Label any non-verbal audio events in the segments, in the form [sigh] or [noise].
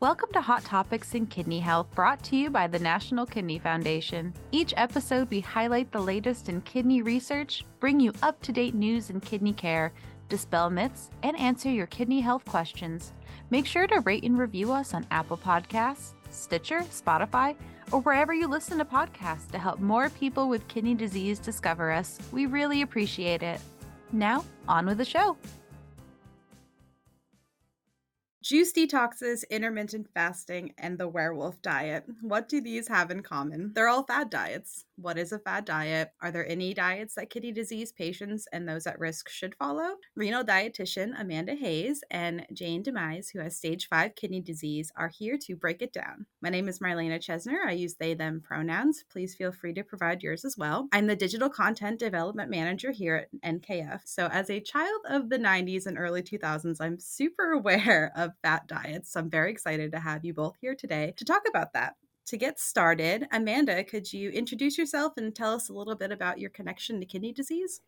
Welcome to Hot Topics in Kidney Health, brought to you by the National Kidney Foundation. Each episode, we highlight the latest in kidney research, bring you up to date news in kidney care, dispel myths, and answer your kidney health questions. Make sure to rate and review us on Apple Podcasts, Stitcher, Spotify, or wherever you listen to podcasts to help more people with kidney disease discover us. We really appreciate it. Now, on with the show. Juice detoxes, intermittent fasting, and the werewolf diet. What do these have in common? They're all fad diets. What is a fad diet? Are there any diets that kidney disease patients and those at risk should follow? Renal dietitian Amanda Hays and Jane DeMeis, who has stage 5 kidney disease, are here to break it down. My name is Marlena Chesner. I use they, them pronouns. Please feel free to provide yours as well. I'm the digital content development manager here at NKF. So, as a child of the 90s and early 2000s, I'm super [laughs] aware of fat diets. So, I'm very excited to have you both here today to talk about that to get started, Amanda, could you introduce yourself and tell us a little bit about your connection to kidney disease?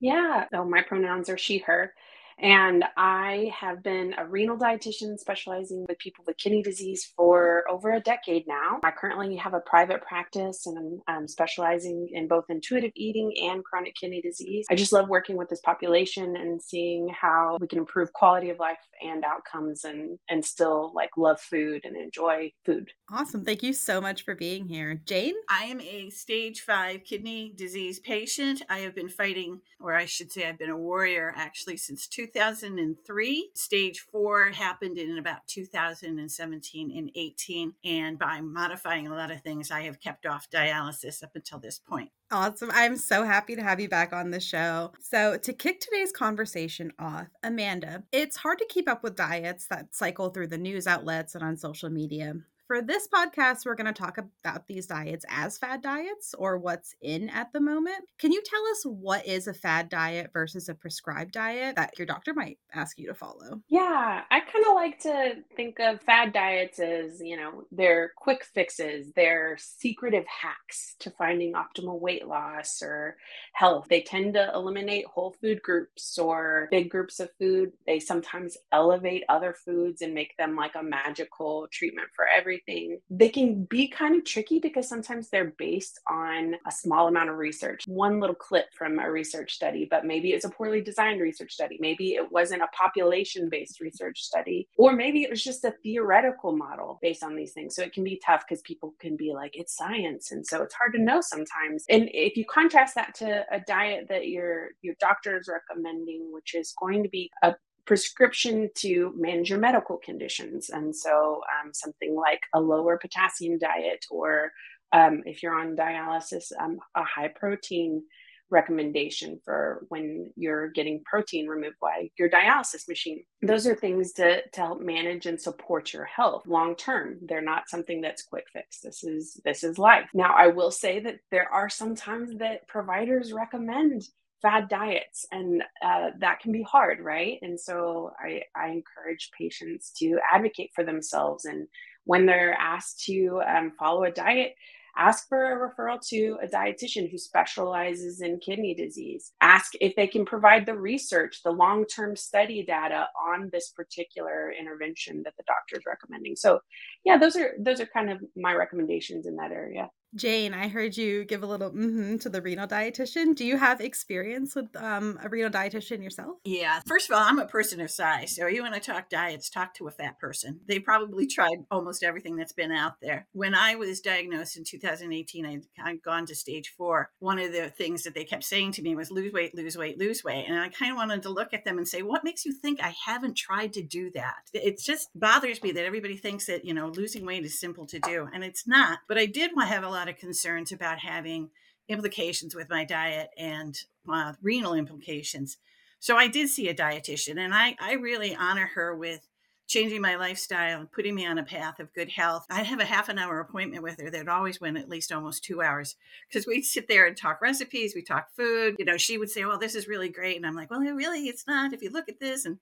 Yeah, so my pronouns are she, her. And I have been a renal dietitian specializing with people with kidney disease for over a decade now. I currently have a private practice and I'm um, specializing in both intuitive eating and chronic kidney disease. I just love working with this population and seeing how we can improve quality of life and outcomes and, and still like love food and enjoy food. Awesome. Thank you so much for being here. Jane? I am a stage five kidney disease patient. I have been fighting, or I should say, I've been a warrior actually since 2000. 2003. Stage four happened in about 2017 and 18. And by modifying a lot of things, I have kept off dialysis up until this point. Awesome. I'm so happy to have you back on the show. So, to kick today's conversation off, Amanda, it's hard to keep up with diets that cycle through the news outlets and on social media for this podcast, we're going to talk about these diets as fad diets or what's in at the moment. Can you tell us what is a fad diet versus a prescribed diet that your doctor might ask you to follow? Yeah, I kind of like to think of fad diets as, you know, they're quick fixes, they're secretive hacks to finding optimal weight loss or health. They tend to eliminate whole food groups or big groups of food. They sometimes elevate other foods and make them like a magical treatment for every everything, they can be kind of tricky because sometimes they're based on a small amount of research, one little clip from a research study, but maybe it's a poorly designed research study. Maybe it wasn't a population based research study, or maybe it was just a theoretical model based on these things. So it can be tough because people can be like, it's science. And so it's hard to know sometimes. And if you contrast that to a diet that your your doctor is recommending, which is going to be a prescription to manage your medical conditions. And so, um, something like a lower potassium diet, or um, if you're on dialysis, um, a high protein recommendation for when you're getting protein removed by your dialysis machine. Those are things to, to help manage and support your health long term. They're not something that's quick fix. This is this is life. Now I will say that there are some times that providers recommend fad diets and uh, that can be hard right? And so I, I encourage patients to advocate for themselves and when they're asked to um, follow a diet ask for a referral to a dietitian who specializes in kidney disease. Ask if they can provide the research the long-term study data on this particular intervention that the doctor is recommending. So yeah those are those are kind of my recommendations in that area Jane, I heard you give a little mm-hmm to the renal dietitian. Do you have experience with um, a renal dietitian yourself? Yeah. First of all, I'm a person of size. So you want to talk diets, talk to a fat person. They probably tried almost everything that's been out there. When I was diagnosed in 2018, I'd, I'd gone to stage four. One of the things that they kept saying to me was lose weight, lose weight, lose weight. And I kind of wanted to look at them and say, what makes you think I haven't tried to do that? It just bothers me that everybody thinks that, you know, losing weight is simple to do. And it's not. But I did want to have a lot of concerns about having implications with my diet and uh, renal implications. So I did see a dietitian, and I, I really honor her with changing my lifestyle and putting me on a path of good health. I'd have a half an hour appointment with her that always went at least almost two hours because we'd sit there and talk recipes, we talk food. You know, she would say, Well, this is really great. And I'm like, Well, really, it's not. If you look at this. And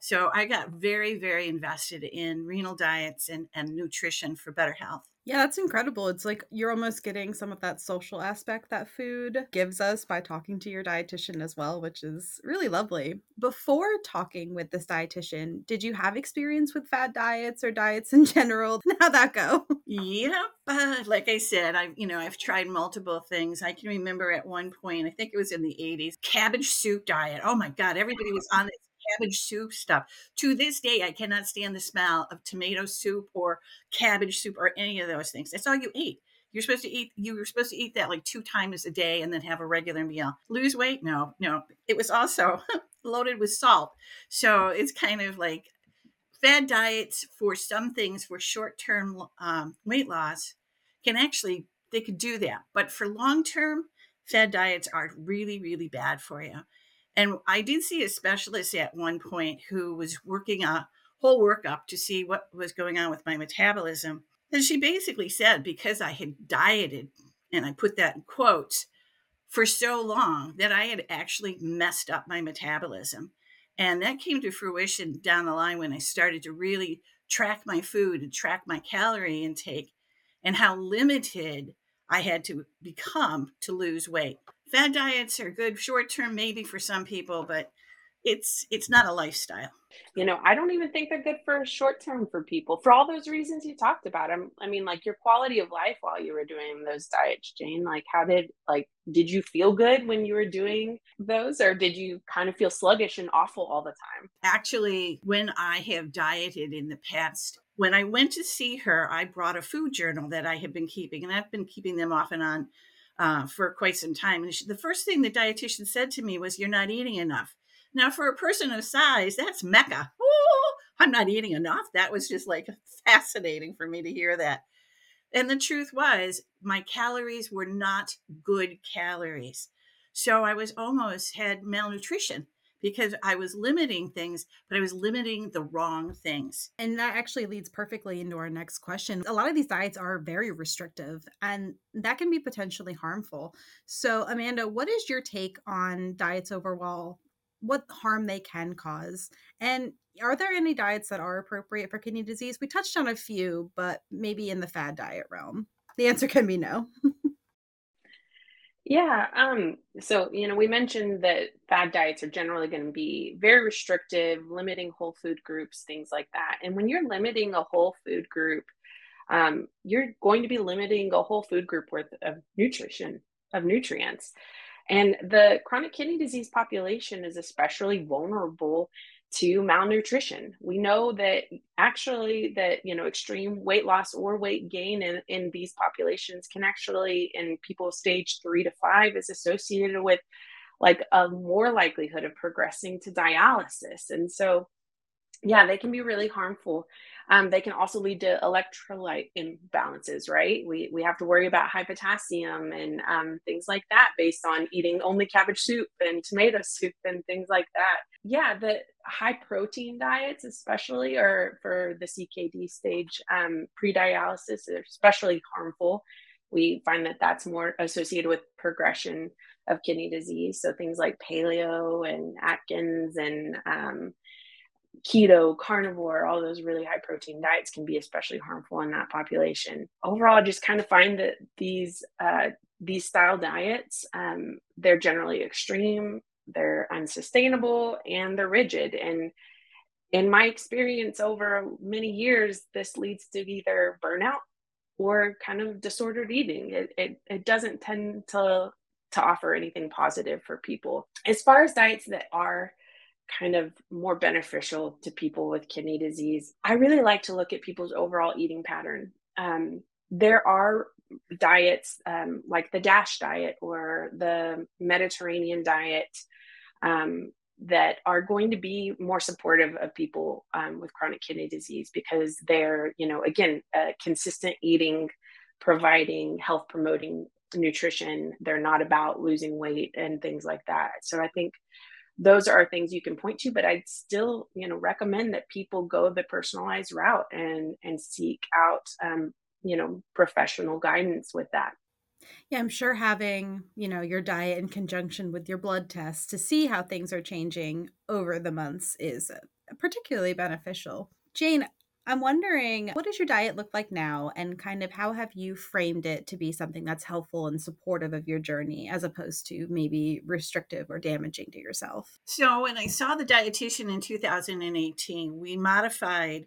so I got very, very invested in renal diets and, and nutrition for better health. Yeah, that's incredible. It's like you're almost getting some of that social aspect that food gives us by talking to your dietitian as well, which is really lovely. Before talking with this dietitian, did you have experience with fad diets or diets in [laughs] general? [laughs] How'd that go? Yep. Uh, like I said, I've you know I've tried multiple things. I can remember at one point, I think it was in the 80s, cabbage soup diet. Oh my God, everybody was on this cabbage soup stuff. To this day, I cannot stand the smell of tomato soup or cabbage soup or any of those things. That's all you eat. You're supposed to eat. You were supposed to eat that like two times a day and then have a regular meal. Lose weight? No, no. It was also [laughs] loaded with salt, so it's kind of like fad diets for some things for short-term um, weight loss can actually they could do that, but for long-term fad diets are really really bad for you. And I did see a specialist at one point who was working a whole workup to see what was going on with my metabolism. And she basically said, because I had dieted, and I put that in quotes, for so long that I had actually messed up my metabolism. And that came to fruition down the line when I started to really track my food and track my calorie intake and how limited I had to become to lose weight fad diets are good short term maybe for some people but it's it's not a lifestyle. You know i don't even think they're good for short term for people for all those reasons you talked about. I'm, i mean like your quality of life while you were doing those diets jane like how did like did you feel good when you were doing those or did you kind of feel sluggish and awful all the time? Actually when i have dieted in the past when i went to see her i brought a food journal that i had been keeping and i've been keeping them off and on uh, for quite some time. And she, the first thing the dietitian said to me was, You're not eating enough. Now, for a person of size, that's Mecca. Ooh, I'm not eating enough. That was just like [laughs] fascinating for me to hear that. And the truth was, my calories were not good calories. So I was almost had malnutrition because I was limiting things, but I was limiting the wrong things. And that actually leads perfectly into our next question. A lot of these diets are very restrictive and that can be potentially harmful. So, Amanda, what is your take on diets overall? What harm they can cause? And are there any diets that are appropriate for kidney disease? We touched on a few, but maybe in the fad diet realm. The answer can be no. [laughs] Yeah. Um, so, you know, we mentioned that fad diets are generally going to be very restrictive, limiting whole food groups, things like that. And when you're limiting a whole food group, um, you're going to be limiting a whole food group worth of nutrition, of nutrients. And the chronic kidney disease population is especially vulnerable to malnutrition. We know that actually that you know extreme weight loss or weight gain in, in these populations can actually in people stage three to five is associated with like a more likelihood of progressing to dialysis. And so yeah, they can be really harmful. Um, they can also lead to electrolyte imbalances, right? We, we have to worry about high potassium and um, things like that based on eating only cabbage soup and tomato [laughs] soup and things like that. Yeah, the high protein diets, especially, or for the CKD stage um, pre dialysis, are especially harmful. We find that that's more associated with progression of kidney disease. So things like paleo and Atkins and um, keto, carnivore, all those really high protein diets can be especially harmful in that population. Overall, I just kind of find that these uh, these style diets um, they're generally extreme, they're unsustainable, and they're rigid. And in my experience over many years, this leads to either burnout or kind of disordered eating. It, it, it doesn't tend to to offer anything positive for people. As far as diets that are kind of more beneficial to people with kidney disease. I really like to look at people's overall eating pattern. Um, there are diets um, like the DASH diet or the Mediterranean diet um, that are going to be more supportive of people um, with chronic kidney disease because they're, you know, again, uh, consistent eating, providing health promoting nutrition. They're not about losing weight and things like that. So I think those are things you can point to but i'd still you know recommend that people go the personalized route and and seek out um, you know professional guidance with that. Yeah i'm sure having you know your diet in conjunction with your blood tests to see how things are changing over the months is uh, particularly beneficial. Jane I'm wondering, what does your diet look like now? And kind of how have you framed it to be something that's helpful and supportive of your journey as opposed to maybe restrictive or damaging to yourself? So, when I saw the dietitian in 2018, we modified.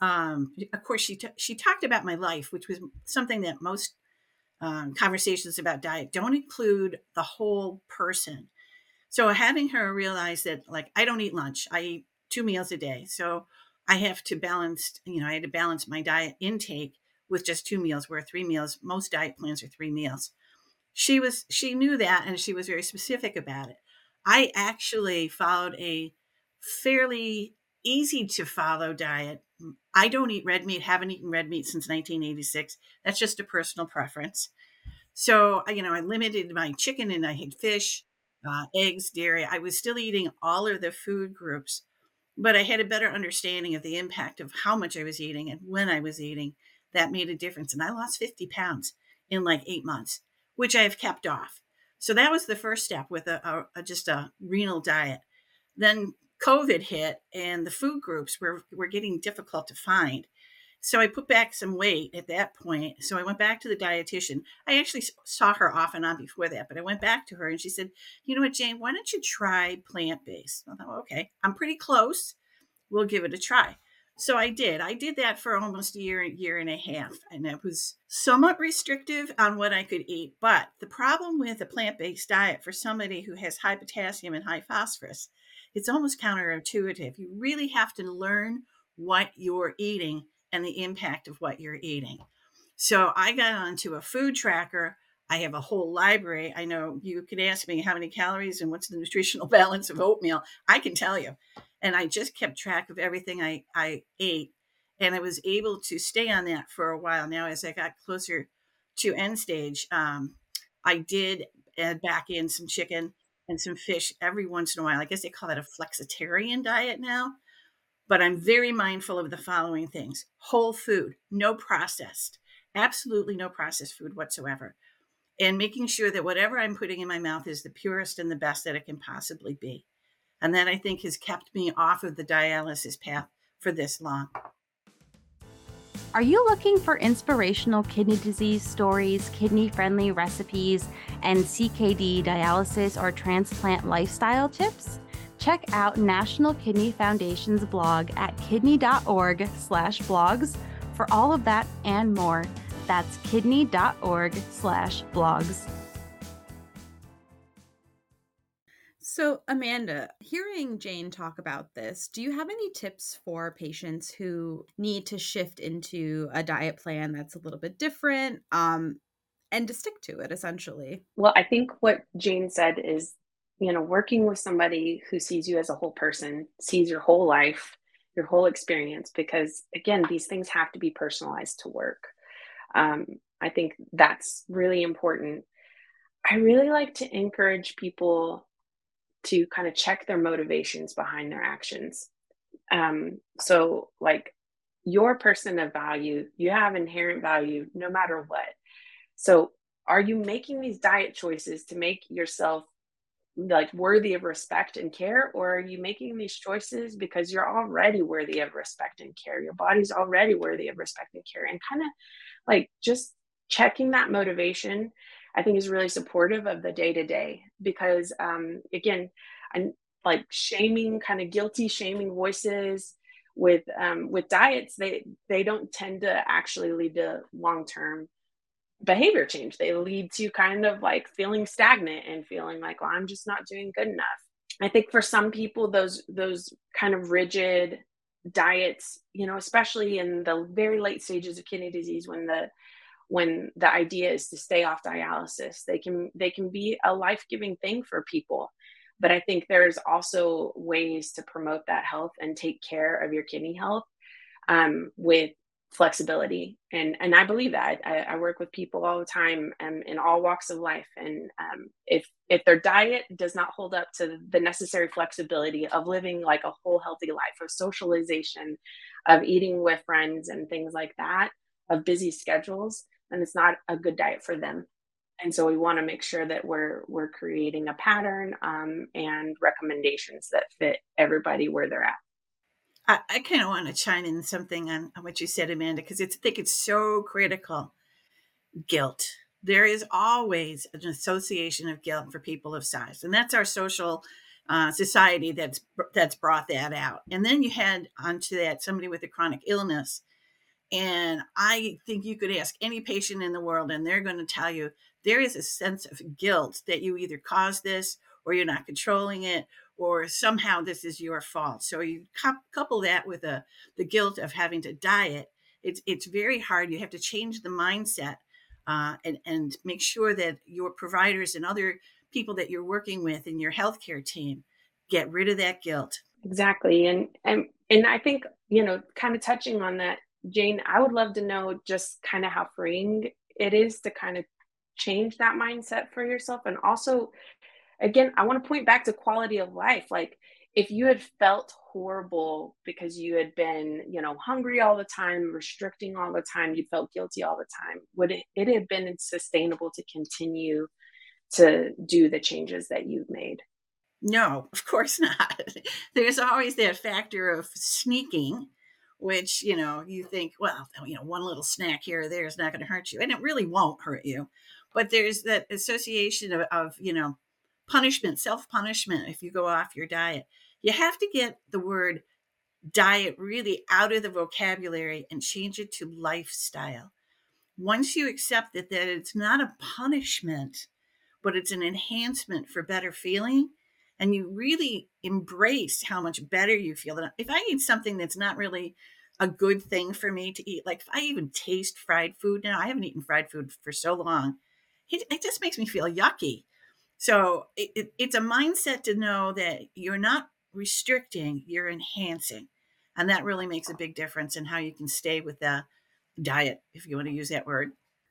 Um, of course, she t- she talked about my life, which was something that most um, conversations about diet don't include the whole person. So having her realize that, like, I don't eat lunch, I eat two meals a day. So I have to balance, you know, I had to balance my diet intake with just two meals, where three meals, most diet plans are three meals. She was, she knew that and she was very specific about it. I actually followed a fairly easy to follow diet. I don't eat red meat, haven't eaten red meat since 1986. That's just a personal preference. So, you know, I limited my chicken and I had fish, uh, eggs, dairy. I was still eating all of the food groups but I had a better understanding of the impact of how much I was eating and when I was eating. That made a difference. And I lost 50 pounds in like eight months, which I have kept off. So that was the first step with a, a, a just a renal diet. Then COVID hit and the food groups were, were getting difficult to find. So I put back some weight at that point. So I went back to the dietitian. I actually saw her off and on before that, but I went back to her and she said, "You know what, Jane? Why don't you try plant based?" I thought, "Okay, I'm pretty close. We'll give it a try." So I did. I did that for almost a year, year and a half, and it was somewhat restrictive on what I could eat. But the problem with a plant-based diet for somebody who has high potassium and high phosphorus, it's almost counterintuitive. You really have to learn what you're eating and the impact of what you're eating. So I got onto a food tracker. I have a whole library. I know you could ask me how many calories and what's the nutritional [laughs] balance of oatmeal. I can tell you. And I just kept track of everything I, I ate. And I was able to stay on that for a while. Now, as I got closer to end stage, um, I did add back in some chicken and some fish every once in a while. I guess they call that a flexitarian diet now but I'm very mindful of the following things whole food, no processed, absolutely no processed food whatsoever. And making sure that whatever I'm putting in my mouth is the purest and the best that it can possibly be. And that I think has kept me off of the dialysis path for this long. Are you looking for inspirational kidney disease stories, kidney friendly recipes, and CKD dialysis or transplant lifestyle tips? Check out National Kidney Foundation's blog at kidney.org slash blogs for all of that and more. That's kidney.org slash blogs. So, Amanda, hearing Jane talk about this, do you have any tips for patients who need to shift into a diet plan that's a little bit different um, and to stick to it essentially? Well, I think what Jane said is you know, working with somebody who sees you as a whole person, sees your whole life, your whole experience, because again, these things have to be personalized to work. Um, I think that's really important. I really like to encourage people to kind of check their motivations behind their actions. Um, so, like, your person of value, you have inherent value no matter what. So, are you making these diet choices to make yourself like worthy of respect and care or are you making these choices because you're already worthy of respect and care? Your body's already worthy of respect and care. And kind of like just checking that motivation i think is really supportive of the day to day because um again i'm like shaming kind of guilty shaming voices with um with diets they they don't tend to actually lead to long term behavior change. They lead to kind of like feeling stagnant and feeling like, well, I'm just not doing good enough. I think for some people, those those kind of rigid diets, you know, especially in the very late stages of kidney disease when the when the idea is to stay off dialysis, they can they can be a life-giving thing for people. But I think there's also ways to promote that health and take care of your kidney health um, with flexibility. And and i believe that. I, I work with people all the time um, in all walks of life. And um, if if their diet does not hold up to the necessary flexibility of living like a whole healthy life of socialization of eating with friends and things like that of busy schedules then it's not a good diet for them. And so we want to make sure that we're we're creating a pattern um, and recommendations that fit everybody where they're at I, I kind of want to chime in something on, on what you said, Amanda, because I think it's so critical. Guilt. There is always an association of guilt for people of size, and that's our social uh, society that's that's brought that out. And then you had onto that somebody with a chronic illness, and I think you could ask any patient in the world, and they're going to tell you there is a sense of guilt that you either caused this or you're not controlling it or somehow this is your fault. So you couple that with a, the guilt of having to diet. It's, it's very hard. You have to change the mindset uh, and, and make sure that your providers and other people that you're working with in your healthcare team get rid of that guilt. Exactly. And, and, and I think, you know, kind of touching on that, Jane, I would love to know just kind of how freeing it is to kind of change that mindset for yourself and also again, I want to point back to quality of life. Like if you had felt horrible because you had been, you know, hungry all the time, restricting all the time, you felt guilty all the time, would it, it have been sustainable to continue to do the changes that you've made? No, of course [laughs] not. There's always that factor of sneaking, which, you know, you think, well, you know, one little snack here or there is not going to hurt you. And it really won't hurt you. But there's that association of, of you know, punishment, self punishment if you go off your diet. You have to get the word diet really out of the vocabulary and change it to lifestyle. Once you accept that, that it's not a punishment, but it's an enhancement for better feeling, and you really embrace how much better you feel. If I eat something that's not really a good thing for me to eat, like if I even taste fried food now, I haven't eaten fried food for so long, it, it just makes me feel yucky. So it, it, it's a mindset to know that you're not restricting, you're enhancing. And that really makes a big difference in how you can stay with the diet, if you want to use that word.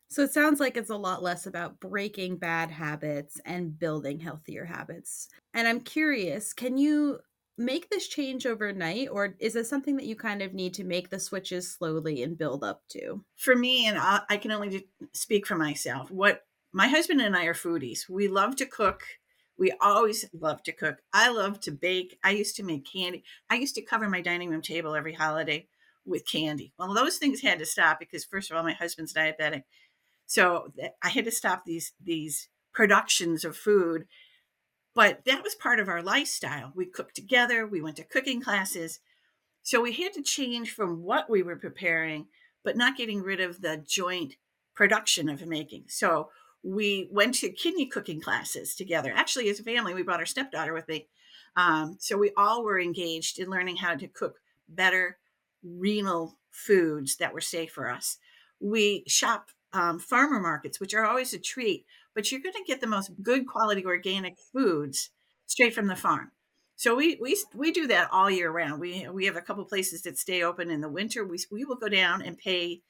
So it sounds like it's a lot less about breaking bad habits and building healthier habits. And I'm curious, can you make this change overnight or is this something that you kind of need to make the switches slowly and build up to? For me, and I, can only speak for myself, what my husband and I are foodies. We love to cook. We always love to cook. I love to bake. I used to make candy. I used to cover my dining room table every holiday with candy. Well, those things had to stop because first of all, my husband's diabetic. So I had to stop these these productions of food. But that was part of our lifestyle. We cooked together, we went to cooking classes. So we had to change from what we were preparing, but not getting rid of the joint production of making. So we went to kidney cooking classes together. Actually, as a family, we brought our stepdaughter with me. Um, so we all were engaged in learning how to cook better renal foods that were safe for us. We shop um, farmer markets, which are always a treat, but you're going to get the most good quality organic foods straight from the farm. So we we we do that all year round. We we have a couple places that stay open in the winter. We we will go down and pay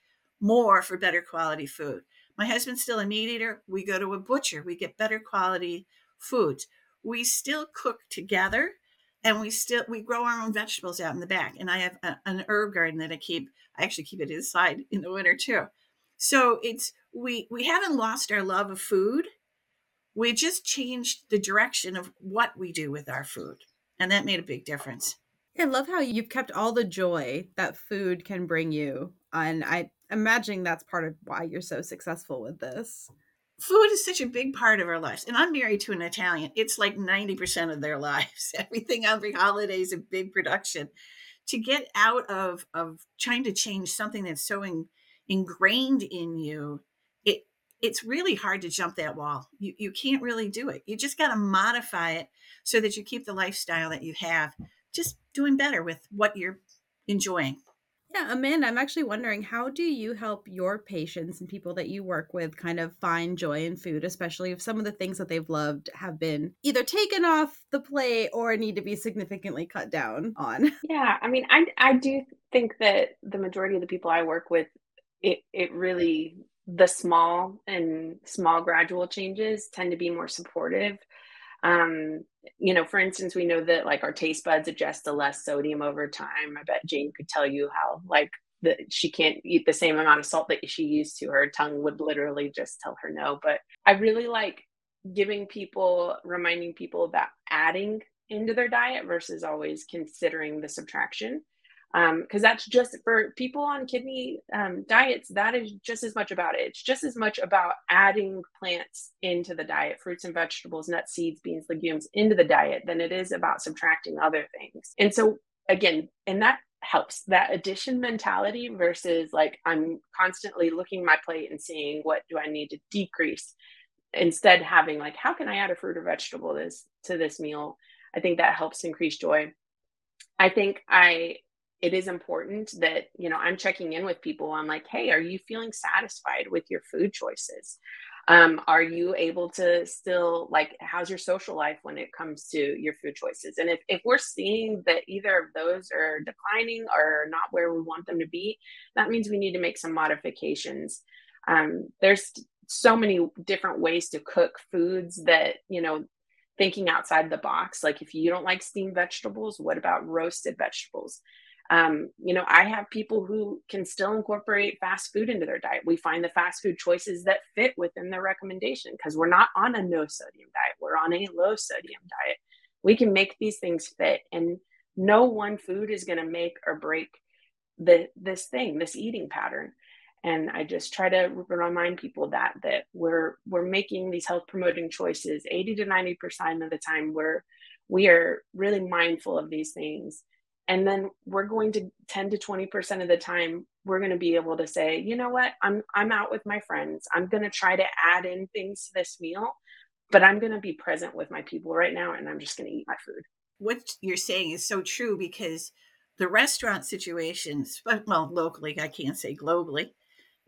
more for better quality food. My husband's still a meat eater. We go to a butcher. We get better quality foods. We still cook together and we still we grow our own vegetables out in the back and i have a, an herb garden that i keep i actually keep it inside in the winter too so it's we we haven't lost our love of food we just changed the direction of what we do with our food and that made a big difference i love how you've kept all the joy that food can bring you and i imagining that's part of why you're so successful with this. Food is such a big part of our lives. And I'm married to an Italian. It's like 90% of their lives. [laughs] Everything every holiday is a big production. To get out of of trying to change something that's so in, ingrained in you, it it's really hard to jump that wall. You you can't really do it. You just got to modify it so that you keep the lifestyle that you have, just doing better with what you're enjoying. Yeah, Amanda, I'm actually wondering how do you help your patients and people that you work with kind of find joy in food, especially if some of the things that they've loved have been either taken off the plate or need to be significantly cut down on? [laughs] Yeah, I mean, I I do think that the majority of the people I work with, it it really the small and small gradual changes tend to be more supportive um, you know, for instance, we know that like our taste buds adjust to less sodium over time. I bet Jane could tell you how like that she can't eat the same amount of salt that she used to. Her tongue would literally just tell her no. But I really like giving people, reminding people about adding into their diet versus always considering the subtraction. Because um, that's just for people on kidney um, diets that is just as much about it. It's just as much about adding plants into the diet fruits and vegetables nuts seeds beans legumes into the diet than it is about subtracting other things. And so again and that helps. That addition mentality versus like i'm constantly looking my plate and seeing what do i need to decrease instead having like how can i add a fruit or vegetable this to this meal? I think that helps increase joy. I think i it is important that you know i'm checking in with people. I'm like hey are you feeling satisfied with your food choices? Um, are you able to still like how's your social life when it comes to your food choices? And if, if we're seeing that either of those are declining or not where we want them to be that means we need to make some modifications. Um, there's so many different ways to cook foods that you know thinking outside the box like if you don't like steamed vegetables what about roasted vegetables um, you know, I have people who can still incorporate fast food into their diet. We find the fast food choices that fit within their recommendation because we're not on a no sodium diet, we're on a low sodium diet. We can make these things fit, and no one food is going to make or break the this thing, this eating pattern. And I just try to remind people that that we're we're making these health promoting choices 80 to 90 percent of the time. We're we are really mindful of these things and then we're going to 10 to 20% of the time we're going to be able to say you know what? I'm i'm out with my friends. I'm going to try to add in things to this meal but i'm going to be present with my people right now and i'm just going to eat my food. What you're saying is so true because the restaurant situations well locally i can't say globally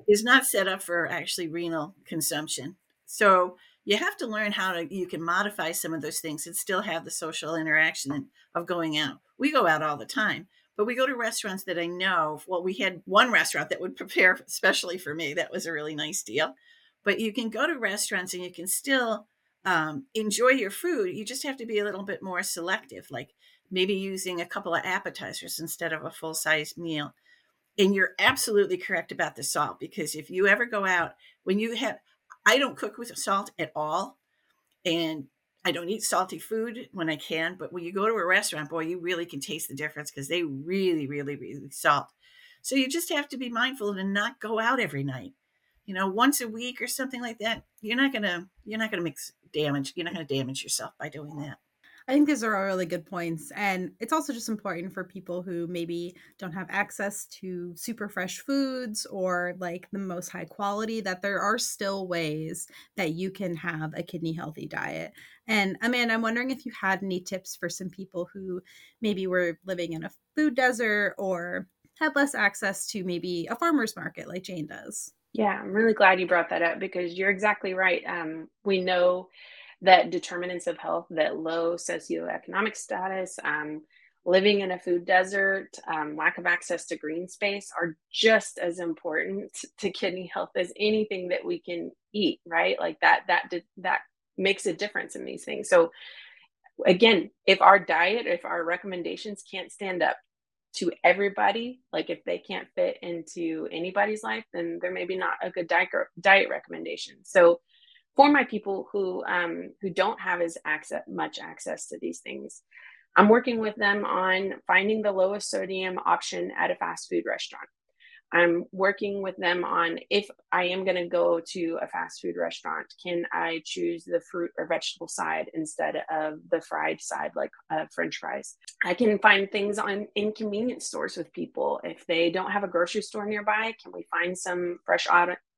is not set up for actually renal consumption. So you have to learn how to you can modify some of those things and still have the social interaction of going out. We go out all the time but we go to restaurants that i know well we had one restaurant that would [laughs] prepare especially for me. That was a really nice deal. But you can go to restaurants and you can still um, enjoy your food. You just have to be a little bit more selective like maybe using a couple of appetizers instead of a full size meal. And you're absolutely correct about the salt because if you ever go out when you have I don't cook with salt at all. And I don't eat salty food when I can, but when you go to a restaurant, boy, you really can taste the difference because they really, really, really salt. So you just have to be mindful and not go out every night. You know, once a week or something like that. You're not gonna you're not gonna mix damage. You're not gonna damage yourself by doing that. I think these are all really good points. And it's also just important for people who maybe don't have access to super fresh foods or like the most high quality that there are still ways that you can have a kidney healthy diet. And Amanda, I'm wondering if you had any tips for some people who maybe were living in a food desert or had less access to maybe a farmer's market like Jane does. Yeah, I'm really glad you brought that up because you're exactly right. Um, we know that determinants of health, that low socioeconomic status, um, living in a food desert, um, lack of access to green space are just as important to kidney health as anything that we can eat, right? Like that, that, that makes a difference in these things. So again, if our diet, if our recommendations can't stand up to everybody, like if they can't fit into anybody's life, then there may be not a good diet, diet recommendation. So for my people who um, who don't have as access much access to these things i'm working with them on finding the lowest sodium option at a fast food restaurant. I'm working with them on if i am going to go to a fast food restaurant can i choose the fruit or vegetable side instead of the fried side like uh, french fries? I can find things on in convenience stores with people. If they don't have a grocery store nearby can we find some fresh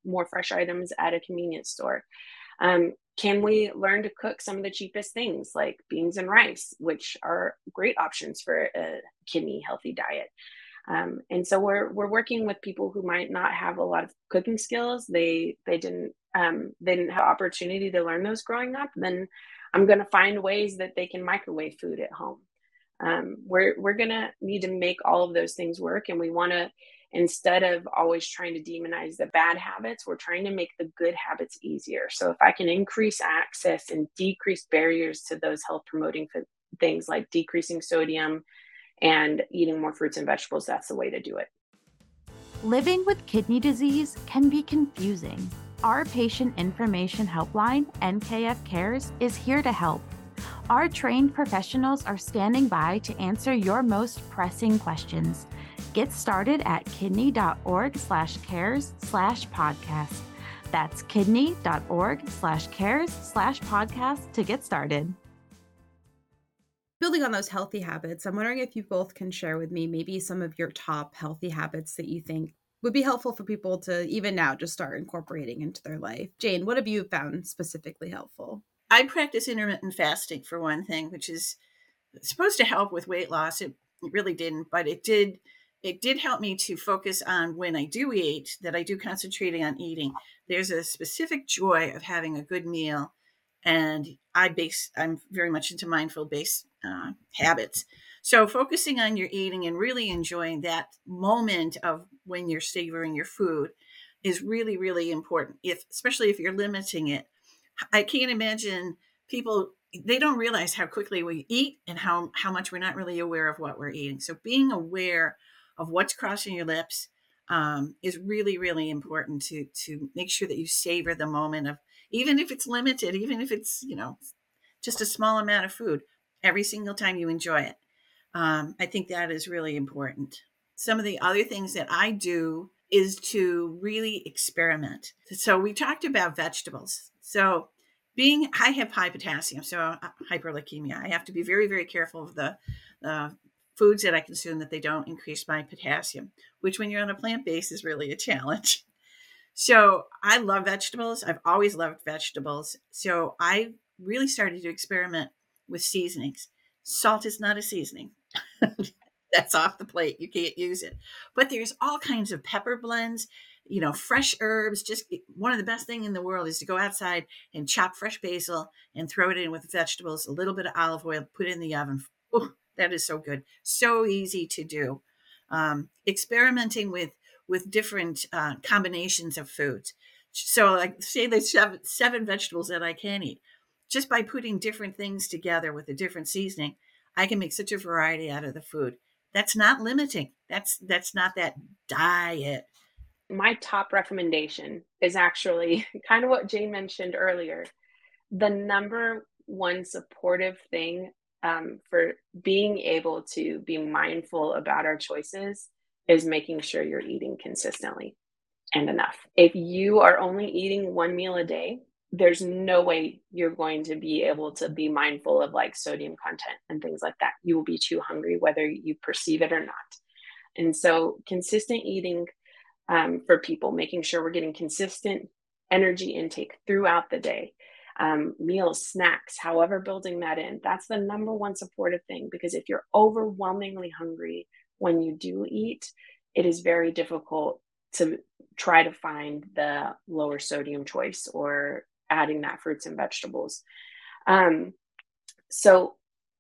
more fresh items at a convenience store um, can we learn to cook some of the cheapest things like beans and rice, which are great options for a kidney healthy diet? Um, and so we're we're working with people who might not have a lot of cooking skills. They they didn't um, they didn't have opportunity to learn those growing up. Then I'm going to find ways that they can microwave food at home. Um, we're we're going to need to make all of those things work, and we want to instead of always trying to demonize the bad habits, we're trying to make the good habits easier. So if I can increase access and decrease barriers to those health promoting things like decreasing sodium and eating more fruits and vegetables, that's the way to do it. Living with kidney disease can be confusing. Our patient information helpline, NKF Cares, is here to help. Our trained professionals are standing by to answer your most pressing questions. Get started at kidney.org slash cares slash podcast. That's kidney.org slash cares slash podcast to get started. Building on those healthy habits, I'm wondering if you both can share with me maybe some of your top healthy habits that you think would be helpful for people to even now just start incorporating into their life. Jane, what have you found specifically helpful? I practice intermittent fasting for one thing, which is supposed to help with weight loss. It, it really didn't, but it did it did help me to focus on when I do eat, that I do concentrating on eating. There's a specific joy of having a good meal. And I base, I'm very much into mindful based uh, habits. So focusing on your eating and really enjoying that moment of when you're savoring your food is really, really important. If, especially if you're limiting it, I can't imagine people they don't realize how quickly we eat and how how much we're not really aware of what we're eating. So being aware of what's crossing your lips um, is really really important to to make sure that you savor the moment of even if it's limited even if it's you know just a small amount of food every single time you enjoy it. Um, i think that is really important. Some of the other things that i do is to really experiment. So we talked about vegetables so being i have high potassium so uh, hyperlipemia i have to be very very careful of the uh, foods that I consume that they don't increase my potassium, which when you're on a plant base is really a challenge. [laughs] So I love vegetables. I've always loved vegetables. So I really started to experiment with seasonings. Salt is not a seasoning. [laughs] That's off the plate. You can't use it. But there's all kinds of pepper blends, you know, fresh herbs. Just one of the best thing in the world is to go outside and chop fresh basil and throw it in with vegetables, a little bit of olive oil, put it in the oven. Ooh, that is so good. So easy to do. Um, experimenting with with different uh, combinations of foods. So, like, say there's seven, seven vegetables that I can eat. Just by putting different things together with a different seasoning, I can make such a variety out of the food. That's not limiting. That's that's not that diet. My top recommendation is actually [laughs] kind of what Jane mentioned earlier. The number one supportive thing um, for being able to be mindful about our choices is making sure you're eating consistently and enough. If you are only eating one meal a day, there's no way you're going to be able to be mindful of like sodium content and things like that. You will be too hungry, whether you perceive it or not. And so, consistent eating um, for people, making sure we're getting consistent energy intake throughout the day um, meals, snacks, however, building that in. That's the number one supportive thing because if you're overwhelmingly hungry when you do eat, it is very difficult to try to find the lower sodium choice or adding that fruits and vegetables. Um, so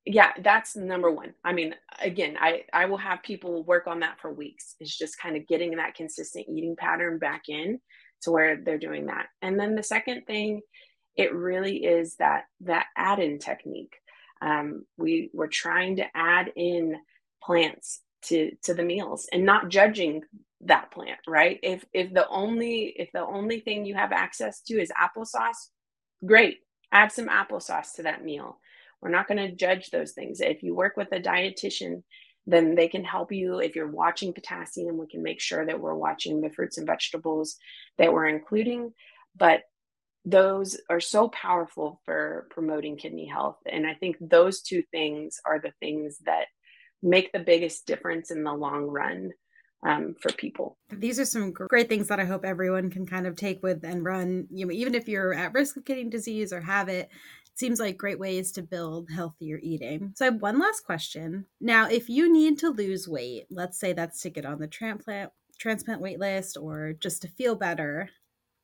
yeah, that's number one. I mean, again, I, I will have people work on that for weeks. It's just kind of getting that consistent eating pattern back in to where they're doing that. And then the second thing it really is that that add-in technique. Um, we we're trying to add in plants to to the meals and not judging that plant, right? If if the only if the only thing you have access to is applesauce, great. Add some applesauce to that meal. We're not going to judge those things. If you work with a dietitian, then they can help you. If you're watching potassium, we can make sure that we're watching the fruits and vegetables that we're including. But those are so powerful for promoting kidney health. And I think those two things are the things that make the biggest difference in the long run um, for people. These are some great things that I hope everyone can kind of take with and run. You know, even if you're at risk of kidney disease or have it, it seems like great ways to build healthier eating. So I have one last question. Now, if you need to lose weight, let's say that's to get on the transplant transplant wait list or just to feel better,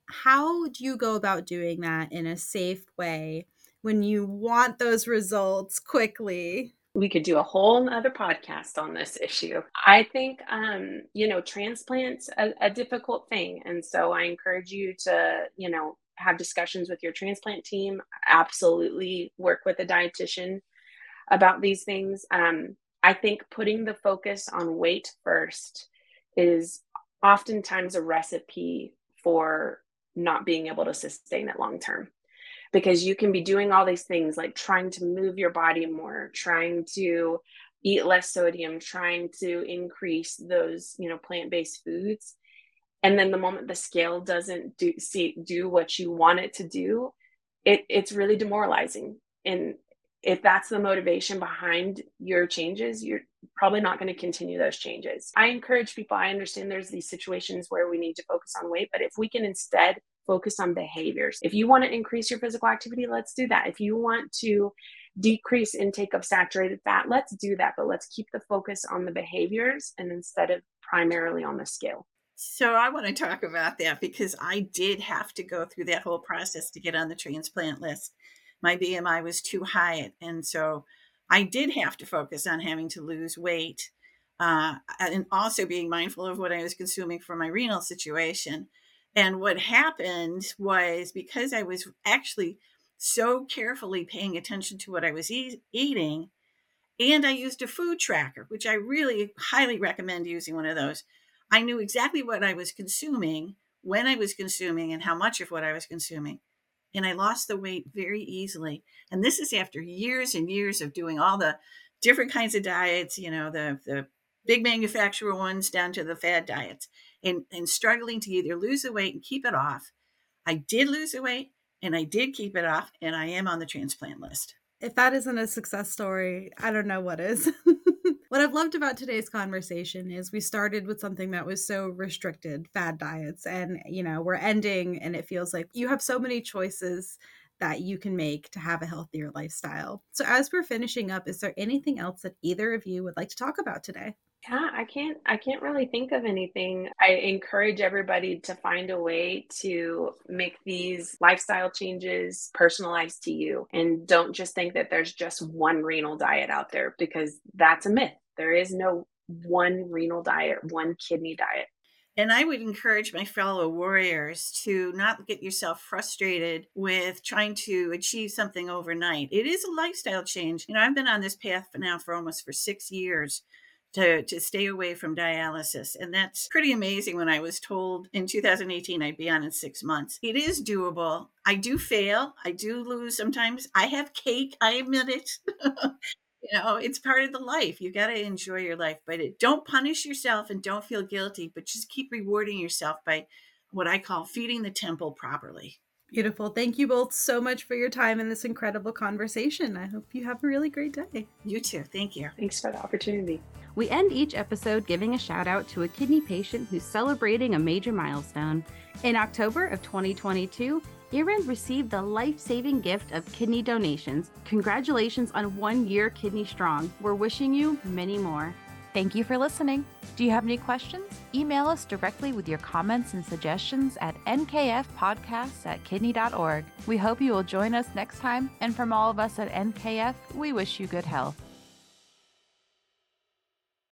how do you go about doing that in a safe way when you want those results quickly? We could do a whole other podcast on this issue. I think, um, you know, transplants a, a difficult thing, and so I encourage you to, you know, have discussions with your transplant team. Absolutely, work with a dietitian about these things. Um, I think putting the focus on weight first is oftentimes a recipe for not being able to sustain it long term. because you can be doing all these things like trying to move your body more, trying to eat less sodium, trying to increase those, you know, plant-based foods. And then the moment the scale doesn't do see do what you want it to do, it, it's really demoralizing. And if that's the motivation behind your changes, you're probably not going to continue those changes. I encourage people, I understand there's these situations where we need to focus on weight, but if we can instead focus on behaviors, if you want to increase your physical activity, let's do that. If you want to decrease intake of saturated fat, let's do that, but let's keep the focus on the behaviors and instead of primarily on the scale. So I want to talk about that because I did have to go through that whole process to get on the transplant list. My BMI was too high, and so I did have to focus on having to lose weight uh, and also being mindful of what I was consuming for my renal situation. And what happened was because I was actually so carefully paying attention to what I was e- eating, and I used a food tracker, which I really highly recommend using one of those. I knew exactly what I was consuming, when I was consuming, and how much of what I was consuming. And I lost the weight very easily. And this is after years and years of doing all the different kinds of diets, you know, the, the big manufacturer ones down to the fad diets, and, and struggling to either lose the weight and keep it off. I did lose the weight and I did keep it off, and I am on the transplant list. If that isn't a success story, I don't know what is. [laughs] what I've loved about today's conversation is we started with something that was so restricted, fad diets, and you know, we're ending and it feels like you have so many choices that you can make to have a healthier lifestyle. So as we're finishing up, is there anything else that either of you would like to talk about today? Yeah, I can't I can't really think of anything. I encourage everybody to find a way to make these lifestyle changes personalized to you and don't just think that there's just one renal diet out there because that's a myth. There is no one renal diet, one kidney diet. And I would encourage my fellow warriors to not get yourself frustrated with trying to achieve something overnight. It is a lifestyle change. You know, I've been on this path now for almost for 6 years to, to stay away from dialysis. And that's pretty amazing when I was told in 2018 I'd be on in six months. It is doable. I do fail. I do lose sometimes. I have cake. I admit it. [laughs] you know it's part of the life you got to enjoy your life but it, don't punish yourself and don't feel guilty but just keep rewarding yourself by what i call feeding the temple properly Beautiful. Thank you both so much for your time in this incredible conversation. I hope you have a really great day. You too. Thank you. Thanks for the opportunity. We end each episode giving a shout out to a kidney patient who's celebrating a major milestone. In October of 2022, Erin received the life saving gift of kidney donations. Congratulations on one year Kidney Strong. We're wishing you many more. Thank you for listening. Do you have any questions? Email us directly with your comments and suggestions at nkfpodcasts at kidney.org. We hope you will join us next time, and from all of us at NKF, we wish you good health.